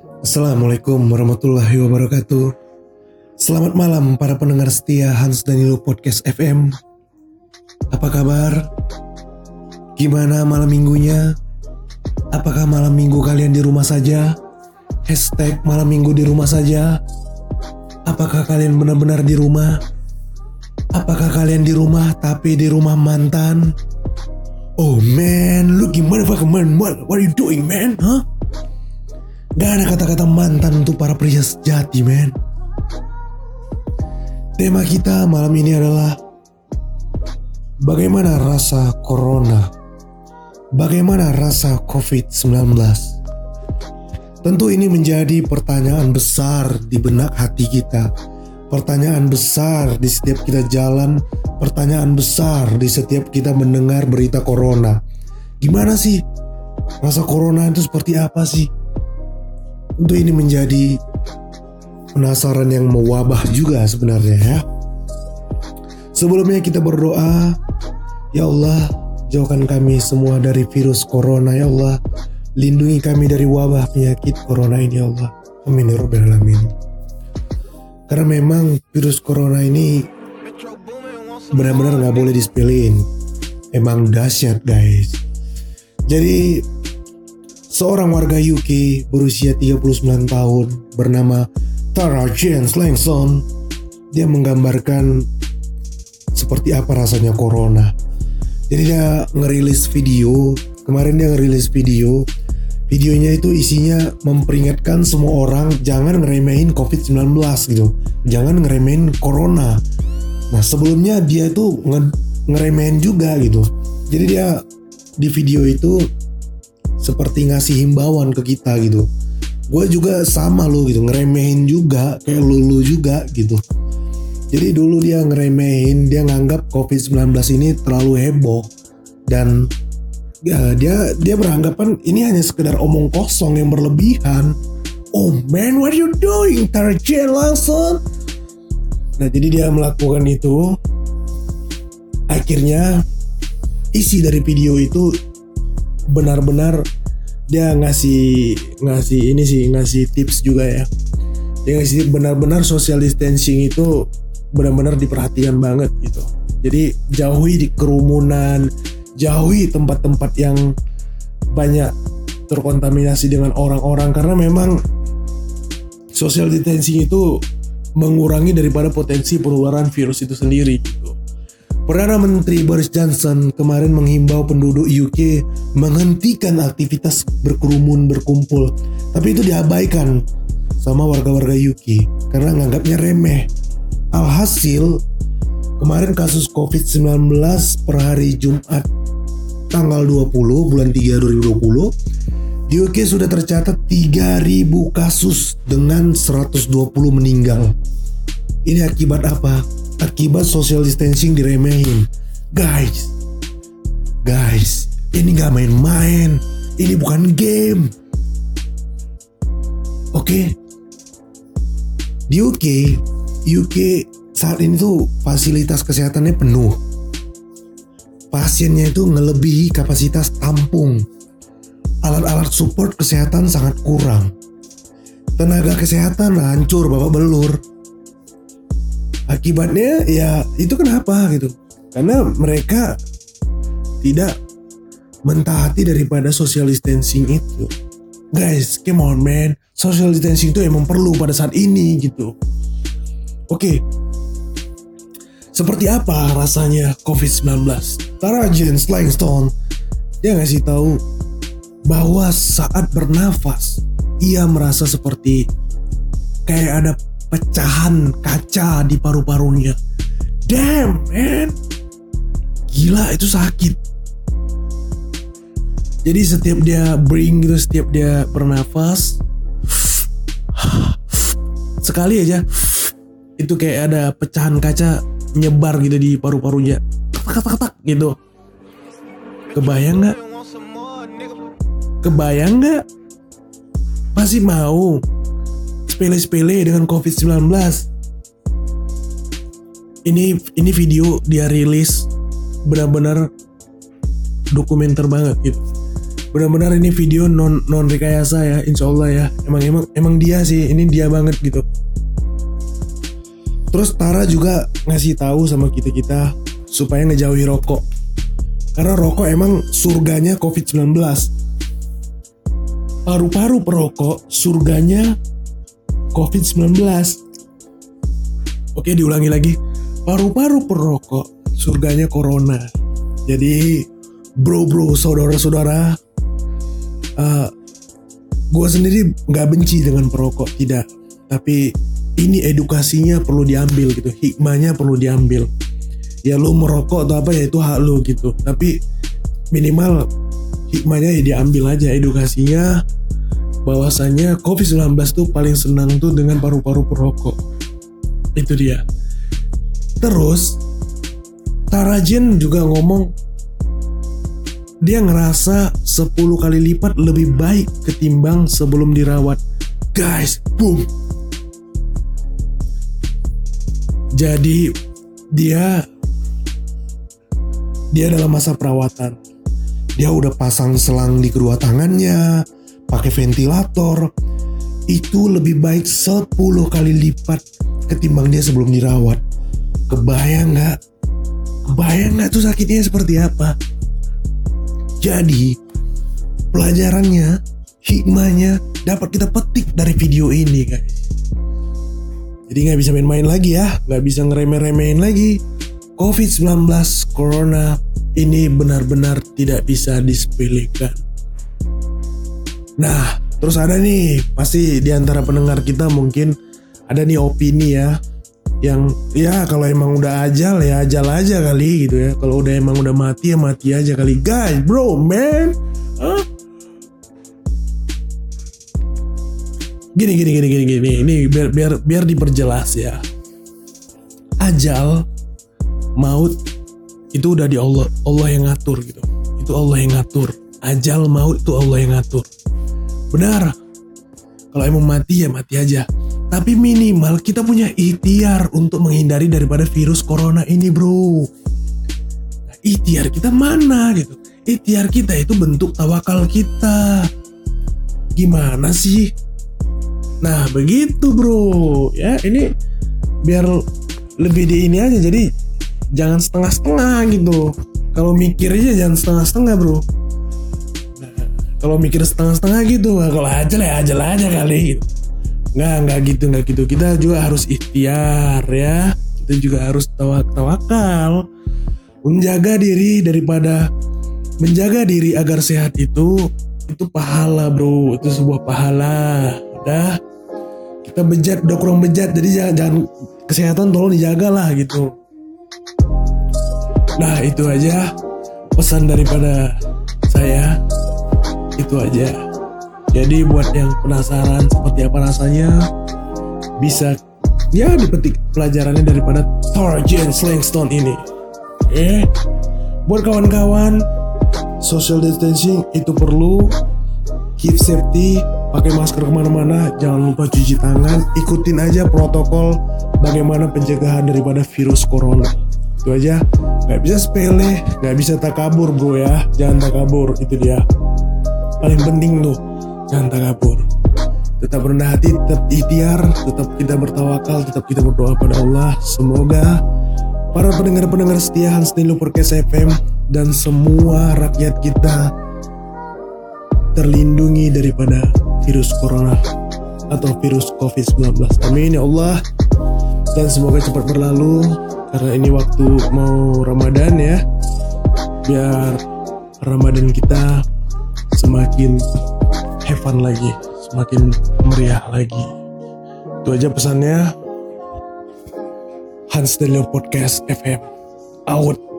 Assalamualaikum warahmatullahi wabarakatuh. Selamat malam para pendengar setia Hans Danilo Podcast FM. Apa kabar? Gimana malam minggunya? Apakah malam minggu kalian di rumah saja? Hashtag malam minggu di rumah saja. Apakah kalian benar-benar di rumah? Apakah kalian di rumah tapi di rumah mantan? Oh man, lu gimana fucking man? What, are you doing man? Huh? Gak ada kata-kata mantan untuk para pria sejati, men. Tema kita malam ini adalah Bagaimana rasa corona? Bagaimana rasa COVID-19? Tentu ini menjadi pertanyaan besar di benak hati kita. Pertanyaan besar di setiap kita jalan, pertanyaan besar di setiap kita mendengar berita corona. Gimana sih? Rasa corona itu seperti apa sih? Tentu ini menjadi penasaran yang mewabah juga sebenarnya ya. Sebelumnya kita berdoa, ya Allah, jauhkan kami semua dari virus corona ya Allah. Lindungi kami dari wabah penyakit corona ini ya Allah. Amin ya rabbal alamin. Karena memang virus corona ini benar-benar nggak boleh disepelein. Emang dahsyat guys. Jadi Seorang warga UK berusia 39 tahun bernama Tara Jane Langson, dia menggambarkan seperti apa rasanya corona. Jadi dia ngerilis video, kemarin dia ngerilis video, videonya itu isinya memperingatkan semua orang jangan ngeremehin COVID-19 gitu, jangan ngeremehin corona. Nah sebelumnya dia itu nge ngeremehin juga gitu. Jadi dia di video itu seperti ngasih himbauan ke kita gitu. Gue juga sama lo gitu ngeremehin juga kayak lu lu juga gitu. Jadi dulu dia ngeremehin dia nganggap covid-19 ini terlalu heboh. Dan ya, dia dia beranggapan ini hanya sekedar omong kosong yang berlebihan. Oh man what are you doing Tarjen langsung. Nah jadi dia melakukan itu. Akhirnya isi dari video itu benar-benar dia ngasih ngasih ini sih ngasih tips juga ya. Dia ngasih benar-benar social distancing itu benar-benar diperhatikan banget gitu. Jadi jauhi di kerumunan jauhi tempat-tempat yang banyak terkontaminasi dengan orang-orang. Karena memang social distancing itu mengurangi daripada potensi penularan virus itu sendiri Perdana Menteri Boris Johnson kemarin menghimbau penduduk UK menghentikan aktivitas berkerumun berkumpul. Tapi itu diabaikan sama warga-warga UK karena nganggapnya remeh. Alhasil, kemarin kasus COVID-19 per hari Jumat tanggal 20 bulan 3 2020 di UK sudah tercatat 3000 kasus dengan 120 meninggal. Ini akibat apa? Akibat social distancing diremehin. Guys, guys, ini gak main-main. Ini bukan game. Oke, okay? di UK, UK saat ini tuh fasilitas kesehatannya penuh. Pasiennya itu ngelebihi kapasitas tampung. Alat-alat support kesehatan sangat kurang. Tenaga kesehatan hancur babak belur akibatnya ya itu kenapa gitu. Karena mereka tidak mentaati daripada social distancing itu. Guys come on man. Social distancing itu emang perlu pada saat ini gitu. Oke. Okay. seperti apa rasanya COVID-19 Tara Jane Slangstone dia ngasih tahu bahwa saat bernafas ia merasa seperti kayak ada pecahan kaca di paru-parunya. Damn, man. Gila itu sakit. Jadi setiap dia bring gitu, setiap dia bernafas, sekali aja itu kayak ada pecahan kaca nyebar gitu di paru-parunya. Ketak-ketak gitu. Kebayang nggak? Kebayang nggak? Masih mau sepele-sepele dengan COVID-19. Ini ini video dia rilis benar-benar dokumenter banget gitu. benar-benar ini video non non rekayasa ya insya Allah ya emang emang emang dia sih ini dia banget gitu terus Tara juga ngasih tahu sama kita kita supaya ngejauhi rokok karena rokok emang surganya COVID-19 paru-paru perokok surganya COVID-19 oke diulangi lagi. Paru-paru perokok surganya corona. Jadi bro bro saudara saudara uh, gue sendiri nggak benci dengan perokok tidak. Tapi ini edukasinya perlu diambil gitu hikmahnya perlu diambil. Ya lu merokok atau apa ya itu hak lu gitu. Tapi minimal hikmahnya ya diambil aja edukasinya bahwasanya COVID-19 tuh paling senang tuh dengan paru-paru perokok itu dia terus Tarajin juga ngomong dia ngerasa 10 kali lipat lebih baik ketimbang sebelum dirawat. Guys, boom. Jadi dia dia dalam masa perawatan. Dia udah pasang selang di kedua tangannya, pakai ventilator. Itu lebih baik 10 kali lipat ketimbang dia sebelum dirawat. Kebayang nggak? Kebayang nggak tuh sakitnya seperti apa? Jadi, pelajarannya, hikmahnya dapat kita petik dari video ini guys. Jadi nggak bisa main-main lagi ya, nggak bisa ngeremeh-remehin lagi. COVID-19 Corona ini benar-benar tidak bisa disepelekan. Nah, terus ada nih, pasti di antara pendengar kita mungkin ada nih opini ya yang ya kalau emang udah ajal ya ajal aja kali gitu ya. Kalau udah emang udah mati ya mati aja kali. Guys bro man. Huh? gini gini gini gini gini. Ini biar biar biar diperjelas ya. Ajal maut itu udah di Allah Allah yang ngatur gitu. Itu Allah yang ngatur. Ajal maut itu Allah yang ngatur benar kalau emang mati ya mati aja tapi minimal kita punya ikhtiar untuk menghindari daripada virus corona ini bro. Nah, ikhtiar kita mana gitu. Ikhtiar kita itu bentuk tawakal kita. Gimana sih? Nah begitu bro. Ya ini biar lebih di ini aja. Jadi jangan setengah-setengah gitu. Kalau mikir aja jangan setengah-setengah bro. Kalau mikir setengah-setengah gitu, kalau aja lah aja aja kali. Gitu nggak nggak gitu nggak gitu. Kita juga harus ikhtiar ya. Kita juga harus tawak tawakal. Menjaga diri daripada menjaga diri agar sehat itu itu pahala bro. Itu sebuah pahala. Udah kita bejat udah kurang bejat jadi jangan, jangan kesehatan tolong dijaga lah gitu. Nah itu aja pesan daripada saya itu aja. Jadi buat yang penasaran seperti apa rasanya bisa ya dipetik pelajarannya daripada Tarjan Slangstone ini. Eh, buat kawan-kawan social distancing itu perlu. Keep safety pakai masker ke mana-mana jangan lupa cuci tangan. Ikutin aja protokol bagaimana pencegahan daripada virus corona. Itu aja. Nggak bisa sepele nggak bisa takabur bro ya. Jangan takabur itu dia paling penting tuh jangan takabur tetap rendah hati, tetap ikhtiar, tetap kita bertawakal, tetap kita berdoa pada Allah. Semoga para pendengar-pendengar setia Hans Nilo Podcast FM dan semua rakyat kita terlindungi daripada virus corona atau virus COVID-19. Amin ya Allah. Dan semoga cepat berlalu karena ini waktu mau Ramadan ya. Biar Ramadan kita semakin have fun lagi, semakin meriah lagi. Itu aja pesannya. Hans Delio Podcast FM. Out.